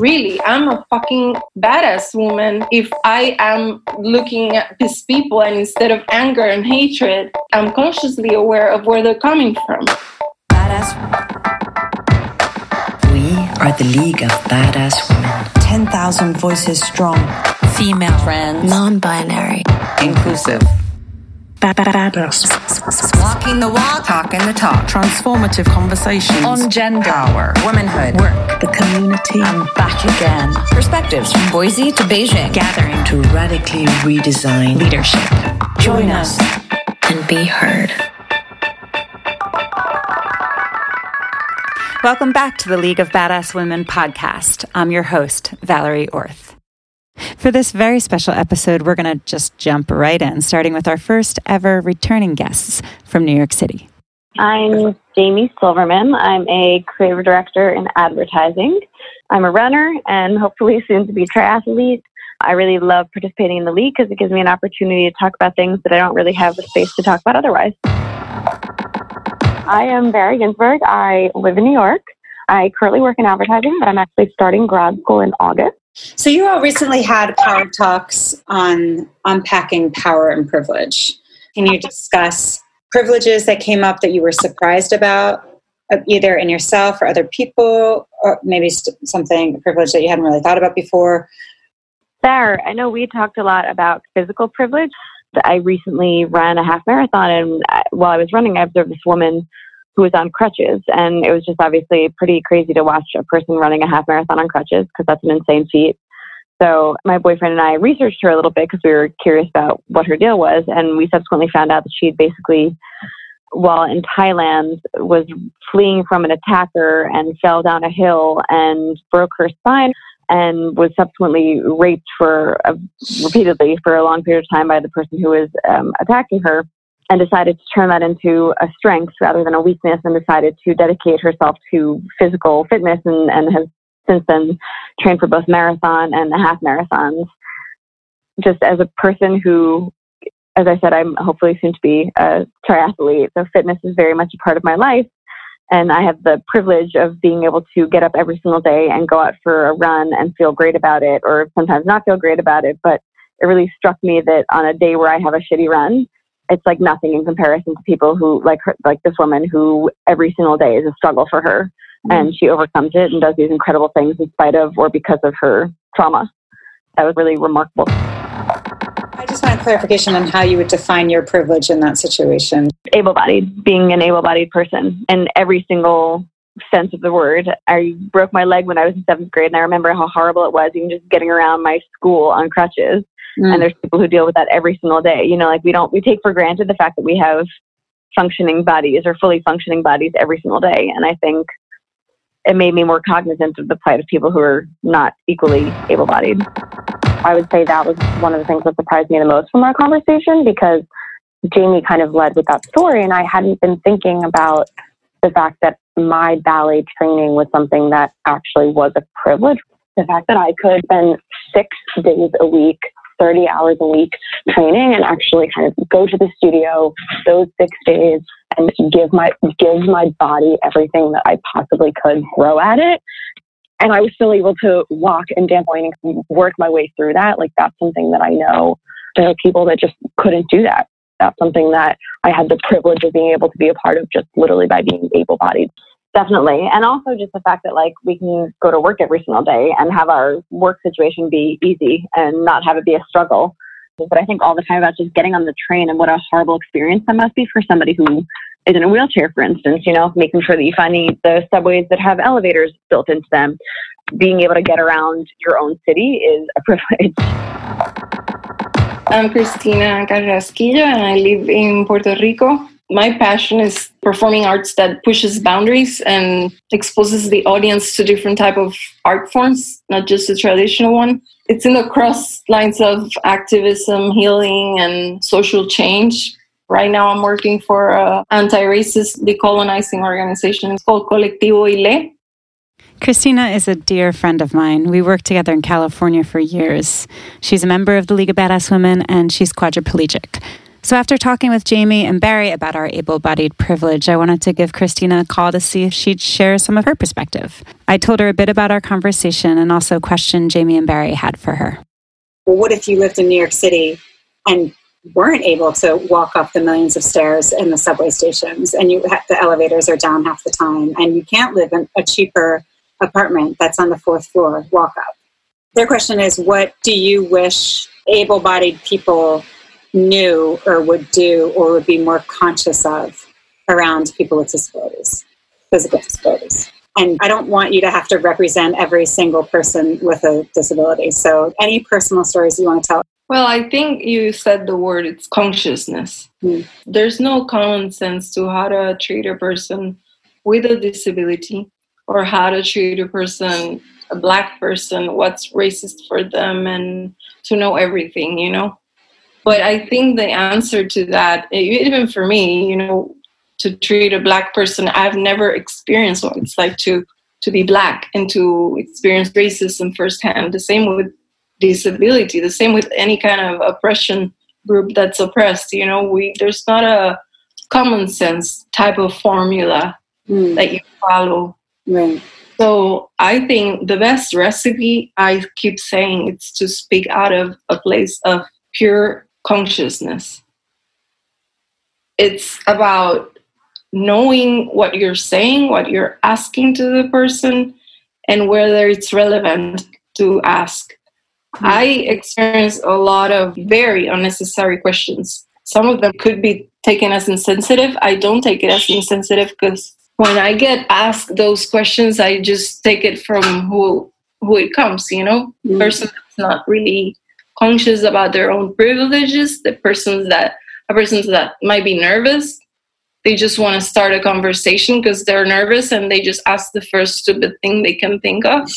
really, I'm a fucking badass woman if I am looking at these people and instead of anger and hatred, I'm consciously aware of where they're coming from. Badass. We are the League of Badass Women. 10,000 voices strong. Female friends. Non binary. Inclusive. Walking the walk. Talking the talk. Transformative conversations. On gender. Power. Womanhood. Work. The community. I'm back again. Perspectives from Boise to Beijing. Gathering to radically redesign Leadership. Join us. and be heard. Welcome back to the League of Badass Women podcast. I'm your host, Valerie Orth. For this very special episode, we're going to just jump right in, starting with our first ever returning guests from New York City. I'm Jamie Silverman. I'm a creative director in advertising. I'm a runner and hopefully soon to be triathlete. I really love participating in the league because it gives me an opportunity to talk about things that I don't really have the space to talk about otherwise. I am Barry Ginsberg. I live in New York. I currently work in advertising, but I'm actually starting grad school in August. So you all recently had power talks on unpacking power and privilege. Can you discuss privileges that came up that you were surprised about, uh, either in yourself or other people, or maybe something a privilege that you hadn't really thought about before? Sarah, I know we talked a lot about physical privilege. I recently ran a half marathon, and uh, while I was running, I observed this woman who was on crutches, and it was just obviously pretty crazy to watch a person running a half marathon on crutches because that's an insane feat. So my boyfriend and I researched her a little bit because we were curious about what her deal was, and we subsequently found out that she'd basically, while in Thailand, was fleeing from an attacker and fell down a hill and broke her spine and was subsequently raped for uh, repeatedly for a long period of time by the person who was um, attacking her and decided to turn that into a strength rather than a weakness and decided to dedicate herself to physical fitness and, and has since then trained for both marathon and half marathons. Just as a person who, as I said, I'm hopefully soon to be a triathlete, so fitness is very much a part of my life. And I have the privilege of being able to get up every single day and go out for a run and feel great about it, or sometimes not feel great about it. But it really struck me that on a day where I have a shitty run, it's like nothing in comparison to people who like her, like this woman who every single day is a struggle for her, mm-hmm. and she overcomes it and does these incredible things in spite of or because of her trauma. That was really remarkable. I just want clarification on how you would define your privilege in that situation. Able bodied, being an able bodied person in every single sense of the word. I broke my leg when I was in seventh grade, and I remember how horrible it was, even just getting around my school on crutches. Mm. And there's people who deal with that every single day. You know, like we don't, we take for granted the fact that we have functioning bodies or fully functioning bodies every single day. And I think it made me more cognizant of the plight of people who are not equally able bodied. I would say that was one of the things that surprised me the most from our conversation because Jamie kind of led with that story, and I hadn't been thinking about the fact that my ballet training was something that actually was a privilege. The fact that I could spend six days a week, 30 hours a week training and actually kind of go to the studio those six days and give my give my body everything that I possibly could throw at it and I was still able to walk and dance and work my way through that. Like that's something that I know there are people that just couldn't do that. That's something that I had the privilege of being able to be a part of just literally by being able bodied. Definitely. And also just the fact that like we can go to work every single day and have our work situation be easy and not have it be a struggle. But I think all the time about just getting on the train and what a horrible experience that must be for somebody who is in a wheelchair, for instance, you know, making sure that you find the, subways that have elevators built into them. Being able to get around your own city is a privilege. I'm Cristina Carrasquilla and I live in Puerto Rico. My passion is performing arts that pushes boundaries and exposes the audience to different type of art forms, not just the traditional one. It's in the cross lines of activism, healing, and social change. Right now, I'm working for an anti-racist decolonizing organization. It's called Colectivo Ile. Christina is a dear friend of mine. We worked together in California for years. She's a member of the League of Badass Women and she's quadriplegic. So, after talking with Jamie and Barry about our able bodied privilege, I wanted to give Christina a call to see if she'd share some of her perspective. I told her a bit about our conversation and also a question Jamie and Barry had for her. Well, what if you lived in New York City and weren't able to walk up the millions of stairs in the subway stations and you the elevators are down half the time and you can't live in a cheaper apartment that's on the fourth floor walk up their question is what do you wish able-bodied people knew or would do or would be more conscious of around people with disabilities, physical disabilities. And I don't want you to have to represent every single person with a disability. So, any personal stories you want to tell? Well, I think you said the word it's consciousness. Hmm. There's no common sense to how to treat a person with a disability or how to treat a person, a black person, what's racist for them, and to know everything, you know? But I think the answer to that, even for me, you know, to treat a black person, I've never experienced what it's like to to be black and to experience racism firsthand. The same with disability. The same with any kind of oppression group that's oppressed. You know, we there's not a common sense type of formula Mm, that you follow. right. So I think the best recipe, I keep saying, it's to speak out of a place of pure consciousness. It's about knowing what you're saying, what you're asking to the person, and whether it's relevant to ask. I experience a lot of very unnecessary questions. Some of them could be taken as insensitive. I don't take it as insensitive because when I get asked those questions, I just take it from who who it comes. You know, Mm. person that's not really conscious about their own privileges. The persons that a persons that might be nervous. They just want to start a conversation because they're nervous and they just ask the first stupid thing they can think of.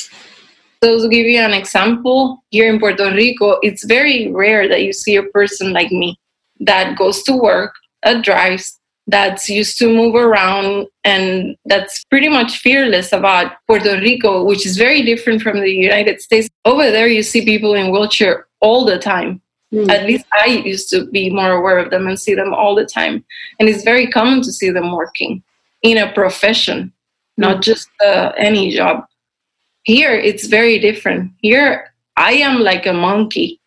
So to give you an example, here in Puerto Rico, it's very rare that you see a person like me that goes to work, that drives, that's used to move around, and that's pretty much fearless about Puerto Rico, which is very different from the United States. Over there, you see people in wheelchair all the time. Mm. At least I used to be more aware of them and see them all the time. And it's very common to see them working in a profession, not just uh, any job. Here, it's very different. Here, I am like a monkey,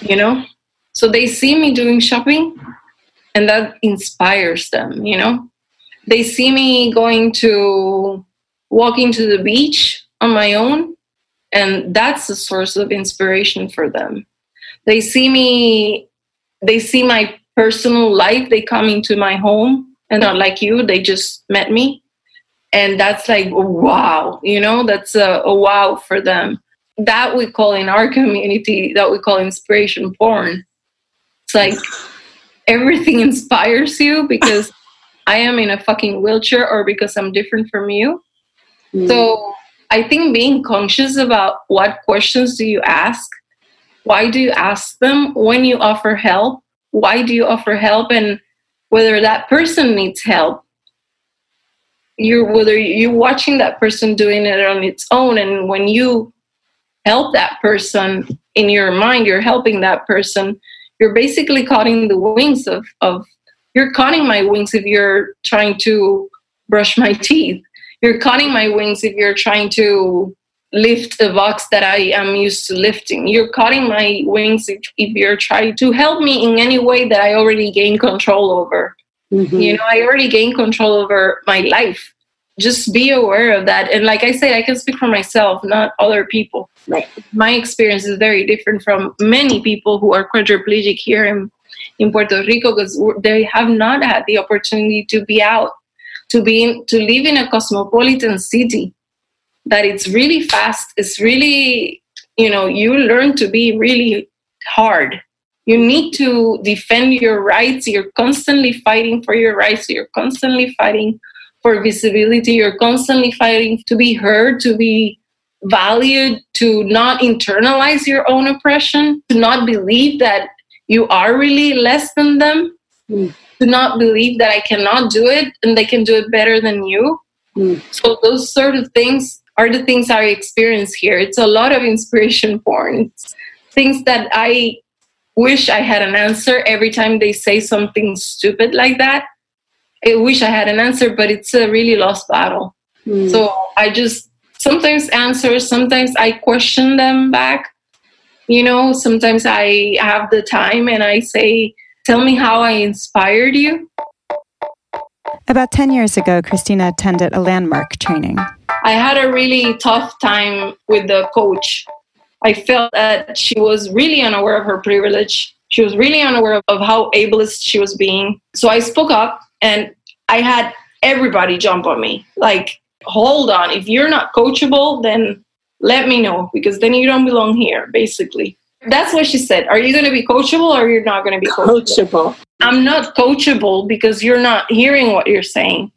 you know? So they see me doing shopping and that inspires them, you know? They see me going to walking to the beach on my own, and that's a source of inspiration for them. They see me, they see my personal life, they come into my home, and not like you, they just met me. And that's like wow you know that's a, a, wow for them. That we call in our community that we call inspiration porn. It's like everything inspires you because i am in a fucking wheelchair or because i'm different from you. Mm. so i think being conscious about what questions do you ask? Why do you ask them when you offer help? Why do you offer help and whether that person needs help? You're whether you're watching that person doing it on its own and when you help that person in your mind you're helping that person you're basically cutting the wings of, of you're cutting my wings if you're trying to brush my teeth you're cutting my wings if you're trying to lift a box that i am used to lifting. You're cutting my wings if, if you're trying to help me in any way that i already gained control over. Mhm. you know i already gained control over my life. Just be aware of that. And like i said i can speak for myself not other people. Right. my experience is very different from many people who are quadriplegic here in, in puerto rico because they have not had the opportunity to be out to be in, to live in a cosmopolitan city that it's really fast it's really you know you learn to be really hard. You need to defend your rights. You're constantly fighting for your rights. You're constantly fighting for visibility. You're constantly fighting to be heard to be valued to not internalize your own oppression to not believe that you are really less than them. Mm. To not believe that i cannot do it and they can do it better than you Mm. so those sort of things are the things I experience here. It's a lot of inspiration porn. It's things that I wish I had an answer every time they say something stupid like that. I wish I had an answer, but it's a really lost battle. Mm. So I just sometimes answer, sometimes I question them back. You know, sometimes I have the time and I say, Tell me how I inspired you. About 10 years ago, Christina attended a landmark training. I had a really tough time with the coach. I felt that she was really unaware of her privilege. She was really unaware of, of how ableist she was being. So I spoke up and I had everybody jump on me. Like, hold on, if you're not coachable, then let me know because then you don't belong here, basically. That's what she said. Are you going to be coachable or you're not going to be coachable? Coachable. I'm not coachable because you're not hearing what you're saying.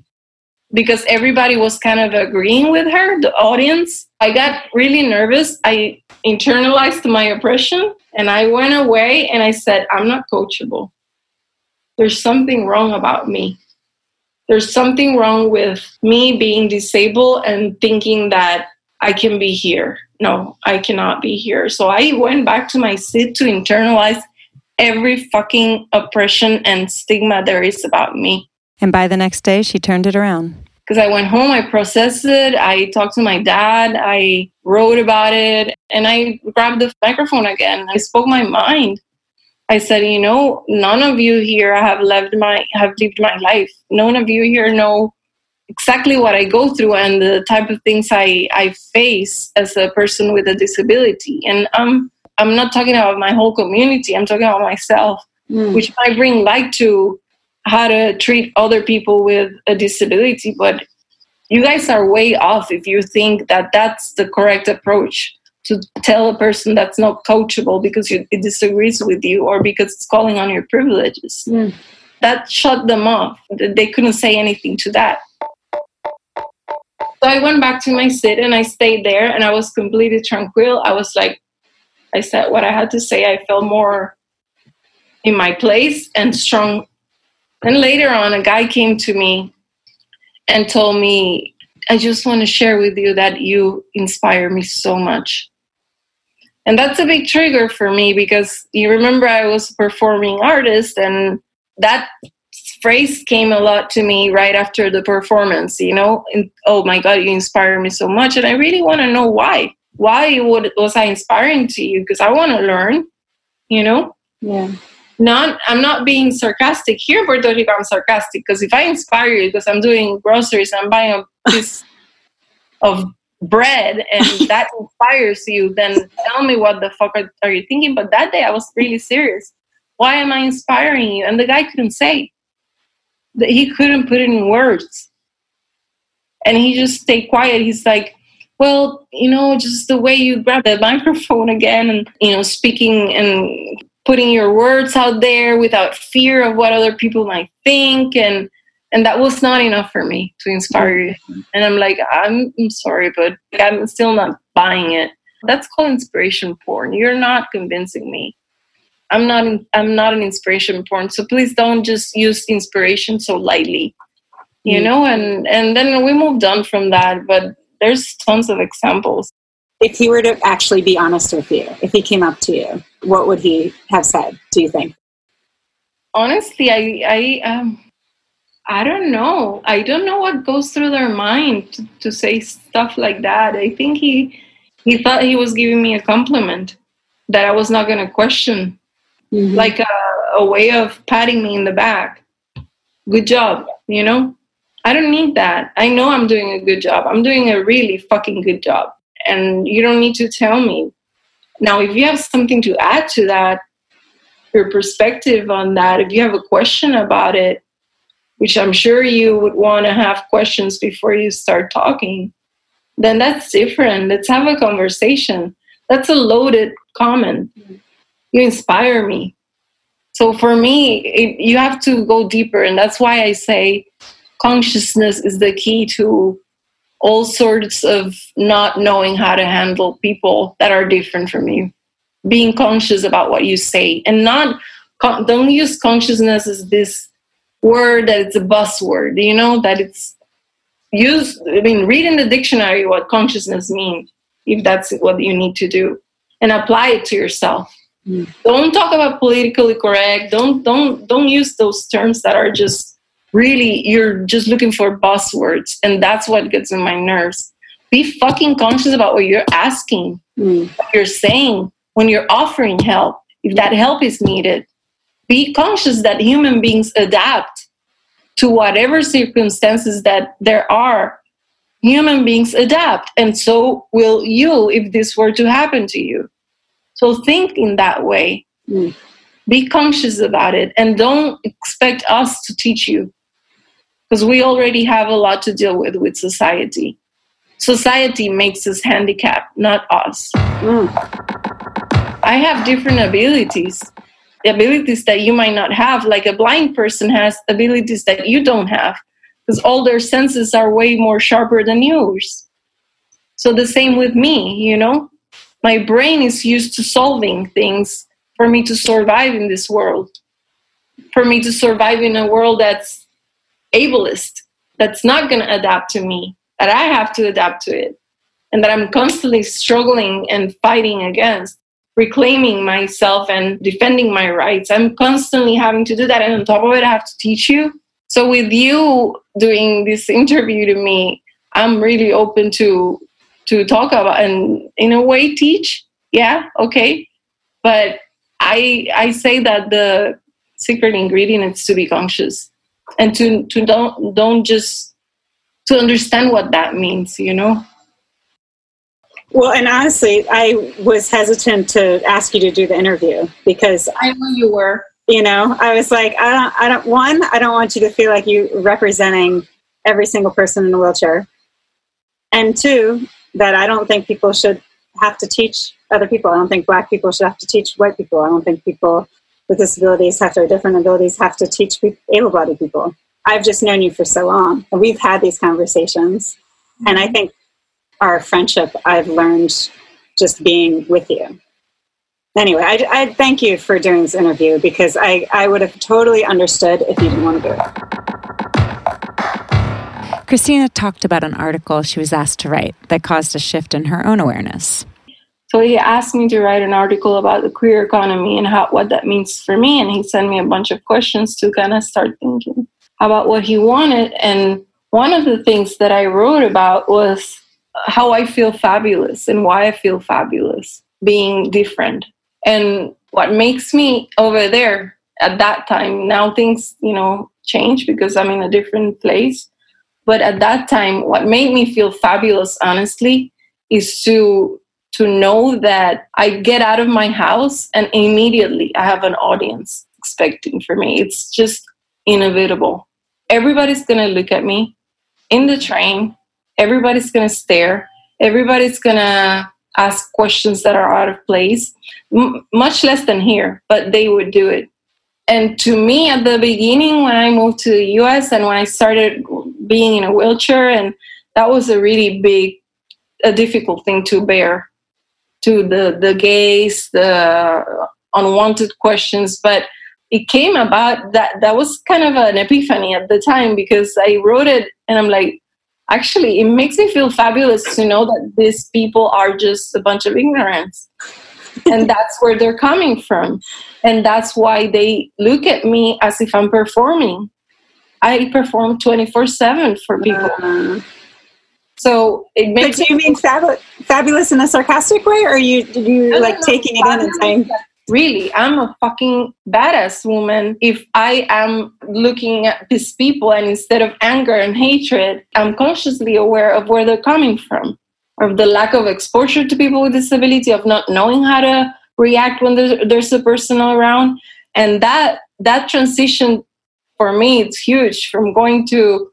Because everybody was kind of agreeing with her, the audience. I got really nervous. I internalized my oppression and I went away and I said, I'm not coachable. There's something wrong about me. There's something wrong with me being disabled and thinking that I can be here. No, I cannot be here. So I went back to my seat to internalize every fucking oppression and stigma there is about me. And by the next day, she turned it around. Because I went home, I processed it, I talked to my dad, I wrote about it, and I grabbed the microphone again. I spoke my mind. I said, you know, none of you here have lived my have lived my life. None of you here know exactly what I go through and the type of things I, I face as a person with a disability. And I'm I'm not talking about my whole community. I'm talking about myself, Mm. which might bring light to how to treat other people with a disability. But you guys are way off if you think that that's the correct approach to tell a person that's not coachable because you, it disagrees with you or because it's calling on your privileges. Mm. That shut them off. They couldn't say anything to that. So I went back to my sit and I stayed there and I was completely tranquil. I was like, I said what I had to say. I felt more in my place and strong. And later on, a guy came to me and told me, I just want to share with you that you inspire me so much. And that's a big trigger for me because you remember I was a performing artist and that phrase came a lot to me right after the performance, you know, and, oh my God, you inspire me so much. And I really want to know why. Why would, was I inspiring to you? Because I want to learn, you know? Yeah. Not, I'm not being sarcastic. Here in Puerto Rico, I'm sarcastic because if I inspire you because I'm doing groceries, I'm buying a piece of bread and that inspires you, then tell me what the fuck are, are you thinking? But that day I was really serious. Why am I inspiring you? And the guy couldn't say that he couldn't put it in words. And he just stayed quiet. He's like, well, you know, just the way you grab the microphone again and, you know, speaking and putting your words out there without fear of what other people might think. And, and that was not enough for me to inspire mm. you. And I'm like, I'm, I'm sorry, but I'm still not buying it. That's called inspiration porn. You're not convincing me. I'm not I'm not an inspiration porn. So please don't just use inspiration so lightly. You Mm. know, and and then we moved on from that, but there's tons of examples. If he were to actually be honest with you, if he came up to you, what would he have said, do you think? Honestly, I I um I don't know. I don't know what goes through their mind to, to say stuff like that. I think he he thought he was giving me a compliment that I was not going to question Mhm. like a, a way of patting me in the back. Good job, you know? I don't need that. I know I'm doing a good job. I'm doing a really fucking good job. And you don't need to tell me. Now, if you have something to add to that, your perspective on that, if you have a question about it, which I'm sure you would want to have questions before you start talking, then that's different. Let's have a conversation. That's a loaded comment you inspire me. So for me, it, you have to go deeper, and that's why I say consciousness is the key to all sorts of not knowing how to handle people that are different from you. Being conscious about what you say, and not don't use consciousness as this word that it's a buzzword. You know that it's use. I mean, read in the dictionary what consciousness means, if that's what you need to do, and apply it to yourself Mm-hmm. Don't talk about politically correct. Don't don't don't use those terms that are just really you're just looking for buzzwords and that's what gets in my nerves. Be fucking conscious about what you're asking, mm. what you're saying when you're offering help. If that help is needed, be conscious that human beings adapt to whatever circumstances that there are. Human beings adapt, and so will you if this were to happen to you. So think in that way. Mm. Be conscious about it and don't expect us to teach you because we already have a lot to deal with with society. Society makes us handicapped, not us. Mm. I have different abilities, abilities that you might not have. Like a blind person has abilities that you don't have because all their senses are way more sharper than yours. So the same with me, you know? My brain is used to solving things for me to survive in this world, for me to survive in a world that's ableist, that's not going to adapt to me, that I have to adapt to it, and that I'm constantly struggling and fighting against, reclaiming myself and defending my rights. I'm constantly having to do that. And on top of it, I have to teach you. So, with you doing this interview to me, I'm really open to to talk about and in a way teach yeah okay. But i i say that the secret ingredient is to be conscious and to to don't don't just to understand what that means you know? Well, and honestly, I was hesitant to ask you to do the interview because i know you were. You know I was like, I don't, I don't. One, I don't want you to feel like you representing every single person in a wheelchair, and two, that I don't think people should have to teach other people. I don't think black people should have to teach white people. I don't think people with disabilities have to, or different abilities have to teach able-bodied people. I've just known you for so long, and we've had these conversations, and I mm-hmm. think our friendship I've learned just being with you. Anyway, I, I thank you for doing this interview because I, I would have totally understood if you didn't want to do it. Christina talked about an article she was asked to write that caused a shift in her own awareness. So he asked me to write an article about the queer economy and how what that means for me and he sent me a bunch of questions to kind of start thinking about what he wanted. And one of the things that i wrote about was how i feel fabulous and why i feel fabulous being different. And what makes me over there at that time now things you know change because i'm in a different place. But at that time what made me feel fabulous honestly is to to know that i get out of my house and immediately i have an audience expecting for me. It's just inevitable. Everybody's going to look at me in the train. Everybody's going to stare. Everybody's going to ask questions that are out of place M- much less than here but they would do it. And to me at the beginning when i moved to the us and when i started being in a wheelchair and that was a really big a difficult thing to bear to the the gaze the unwanted questions but it came about that that was kind of an epiphany at the time because i wrote it and i'm like actually it makes me feel fabulous to know that these people are just a bunch of ignorance and that's where they're coming from. And that's why they look at me as if i'm performing. I perform 24-7 for people. Uh, so it but makes do you mean fabu- fabulous in a sarcastic way, or are you you No, no, like no, taking it in and saying, really i'm a fucking badass woman. If i am looking at these people and instead of anger and hatred i'm consciously aware of where they're coming from. Of the lack of exposure to people with disability of not knowing how to react when there's, there's a person around. And that that transition for me it's huge from going to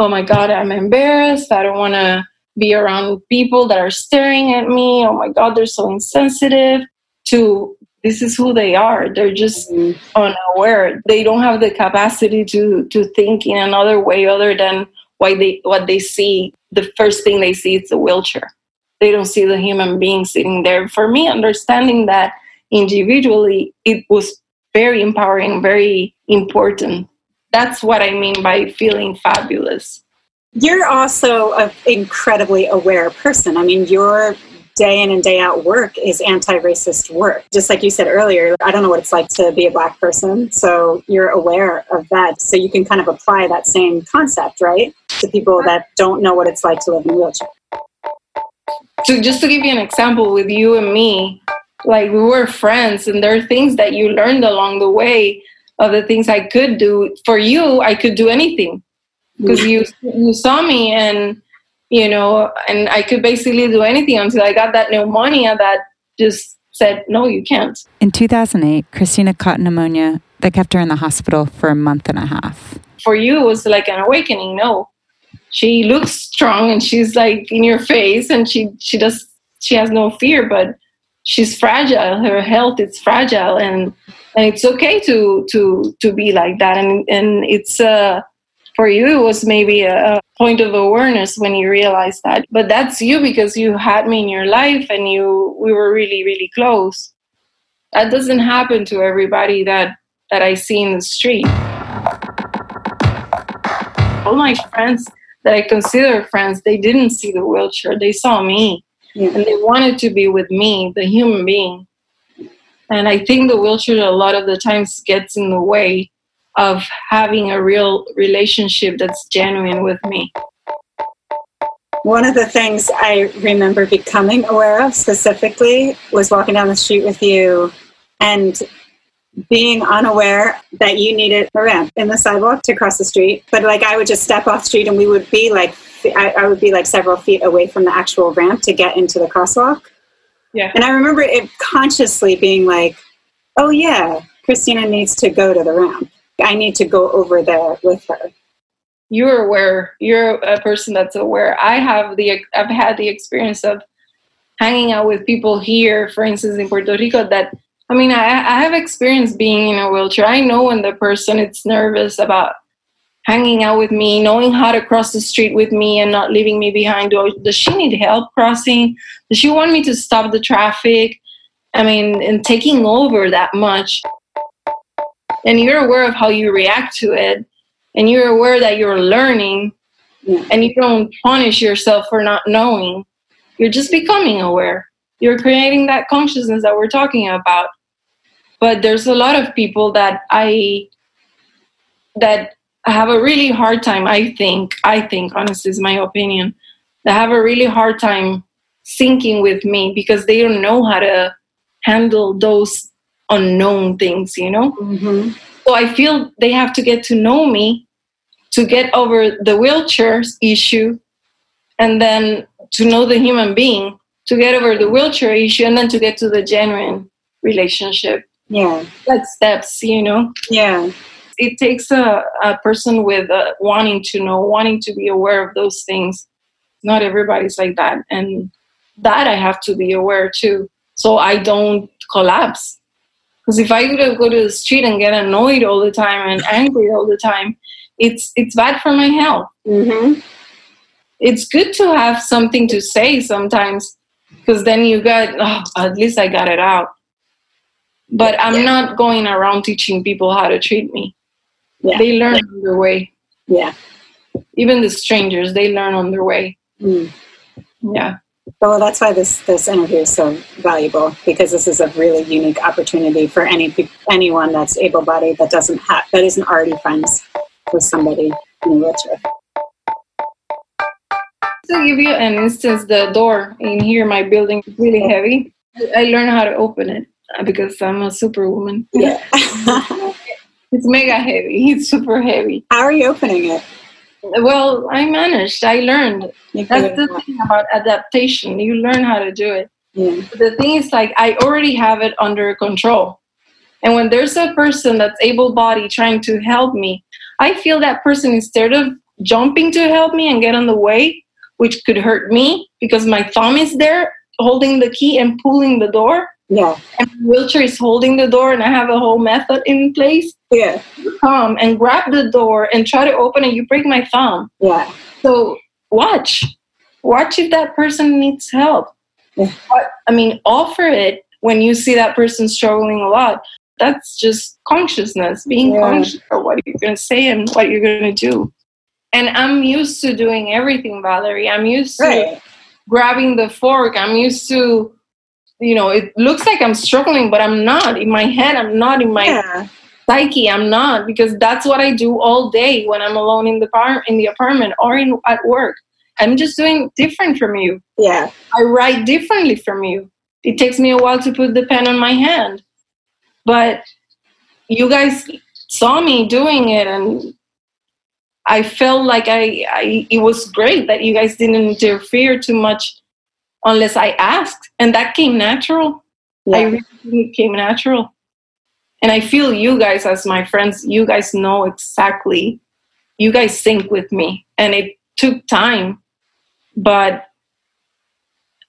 oh my god i'm embarrassed. I don't want to be around people that are staring at me. Oh my god they're so insensitive to this is who they are. They're just mm-hmm. unaware. They don't have the capacity to to think in another way other than why they what they see. The first thing they see is the wheelchair. They don't see the human being sitting there. For me understanding that individually it was very empowering very important that's what i mean by feeling fabulous you're also an incredibly aware person? I mean, your day in and day out work is anti-racist work. Just like you said earlier, I don't know what it's like to be a black person, so you're aware of that. So you can kind of apply that same concept, right, to people that don't know what it's like to live in a wheelchair. So just to give you an example with you and me, like we were friends and there are things that you learned along the way of the things I could do. For you, I could do anything because you you saw me and you know, and I could basically do anything until I got that pneumonia that just said, no, you can't. In 2008, Christina caught pneumonia that kept her in the hospital for a month and a half. For you, it was like an awakening. No, she looks strong and she's like in your face and she, she does, she has no fear, but she's fragile. Her health is fragile and, and it's okay to, to, to be like that. And, and it's, uh, for you, it was maybe a, point of awareness when you realized that. But that's you because you had me in your life and you we were really, really close. That doesn't happen to everybody that that I see in the street. All my friends that I consider friends, they didn't see the wheelchair. They saw me. Yeah. And they wanted to be with me, the human being. And I think the wheelchair a lot of the times gets in the way of having a real relationship that's genuine with me. One of the things I remember becoming aware of specifically was walking down the street with you and being unaware that you needed a ramp in the sidewalk to cross the street. But like I would just step off street and we would be like, I, I would be like several feet away from the actual ramp to get into the crosswalk. Yeah. And I remember it consciously being like, oh yeah, Christina needs to go to the ramp. I need to go over there with her. You're aware. You're a person that's aware. I have the. I've had the experience of hanging out with people here, for instance, in Puerto Rico. That I mean, I, I have experience being in a wheelchair. I know when the person is nervous about hanging out with me, knowing how to cross the street with me and not leaving me behind. Does she need help crossing? Does she want me to stop the traffic? I mean, and taking over that much. And you're aware of how you react to it. And you're aware that you're learning. And you don't punish yourself for not knowing. You're just becoming aware. You're creating that consciousness that we're talking about. But there's a lot of people that i that have a really hard time i think i think honestly is my opinion that have a really hard time syncing with me because they don't know how to handle those unknown things, you know? Mm-hmm. So I feel they have to get to know me to get over the wheelchair issue and then to know the human being, to get over the wheelchair issue and then to get to the genuine relationship. Yeah. Like steps, you know? Yeah. It takes a, a person with a, wanting to know, wanting to be aware of those things. Not everybody's like that. And that I have to be aware too. So I don't collapse because if I go to the street and get annoyed all the time and angry all the time, it's it's bad for my health. Mm-hmm. It's good to have something to say sometimes, because then you got oh, at least I got it out. But I'm yeah. not going around teaching people how to treat me. Yeah. They learn yeah. on their way. Yeah. Even the strangers, they learn on their way. Mm. Yeah. Well, that's why this this interview is so valuable because this is a really unique opportunity for any anyone that's able-bodied that doesn't have that isn't already friends with somebody in a wheelchair. To give you an instance, the door in here, my building is really heavy. I learned how to open it uh, because I'm a superwoman. Yeah. it's mega heavy. It's super heavy. How are you opening it? Well, I managed. I learned. That's the thing about adaptation. You learn how to do it. Yeah. The thing is, like, I already have it under control. And when there's a person that's able bodied trying to help me, I feel that person instead of jumping to help me and get on the way, which could hurt me because my thumb is there holding the key and pulling the door. Yeah. And the wheelchair is holding the door and I have a whole method in place. Yeah. You come and grab the door and try to open it, you break my thumb. Yeah. So watch. Watch if that person needs help. Yeah. I mean, offer it when you see that person struggling a lot. That's just consciousness, being yeah. conscious of what you're going to say and what you're going to do. And I'm used to doing everything, Valerie. I'm used to right grabbing the fork. I'm used to, you know, it looks like I'm struggling, but I'm not. In my head, I'm not. In my Yeah. psyche, I'm not because that's what I do all day when I'm alone in the par- in the apartment or in at work. I'm just doing different from you. Yeah. I write differently from you. It takes me a while to put the pen on my hand. But you guys saw me doing it and I felt like I, I it was great that you guys didn't interfere too much unless I asked. And that came natural. I Yeah. really it came natural. And I feel you guys as my friends, you guys know exactly you guys sync with me. And it took time, but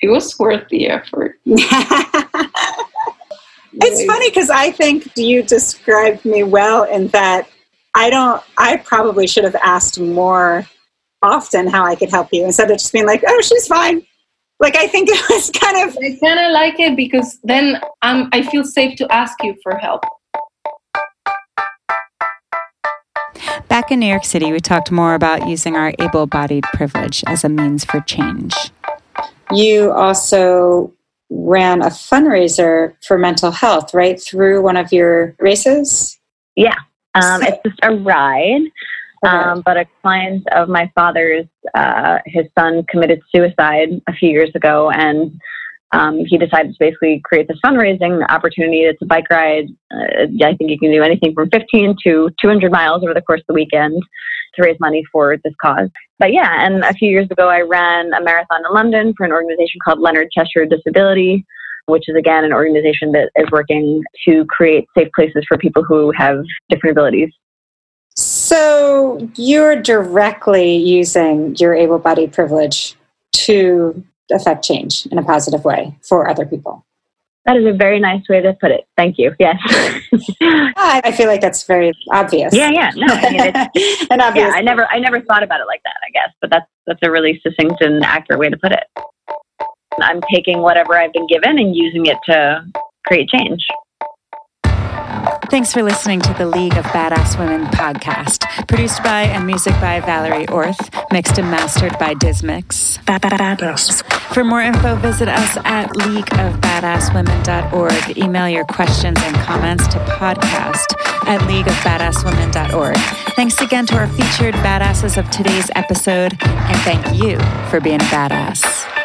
it was worth the effort. it's funny because I think you described me well in that I don't, I probably should have asked more often how I could help you instead of just being like, oh, she's fine. Like, I think it was kind of, I kind of like it because then um, I feel safe to ask you for help. Back in New York City, we talked more about using our able bodied privilege as a means for change. you also ran a fundraiser for mental health, right? Through one of your races? Yeah. Um, it's just a ride. Um, but a client of my father's, uh, his son committed suicide a few years ago, and um, he decided to basically create this fundraising opportunity. It's a bike ride. Uh, I think you can do anything from 15 to 200 miles over the course of the weekend to raise money for this cause. But yeah, and a few years ago, I ran a marathon in London for an organization called Leonard Cheshire Disability. Which is again an organization that is working to create safe places for people who have different abilities. So you're directly using your able bodied privilege to affect change in a positive way for other people. That is a very nice way to put it. Thank you. Yes. I ah, I feel like that's very obvious. yeah, yeah. No, I mean, it's, and obvious. yeah, I never, I never thought about it like that. I guess, but that's that's a really succinct and accurate way to put it. I'm taking whatever I've been given and using it to create change. Thanks for listening to the League of Badass Women podcast, produced by and music by Valerie Orth, mixed and mastered by Dismix. For more info, visit us at leagueofbadasswomen.org. Email your questions and comments to podcast at leagueofbadasswomen.org. Thanks again to our featured badasses of today's episode, and thank you for being a badass.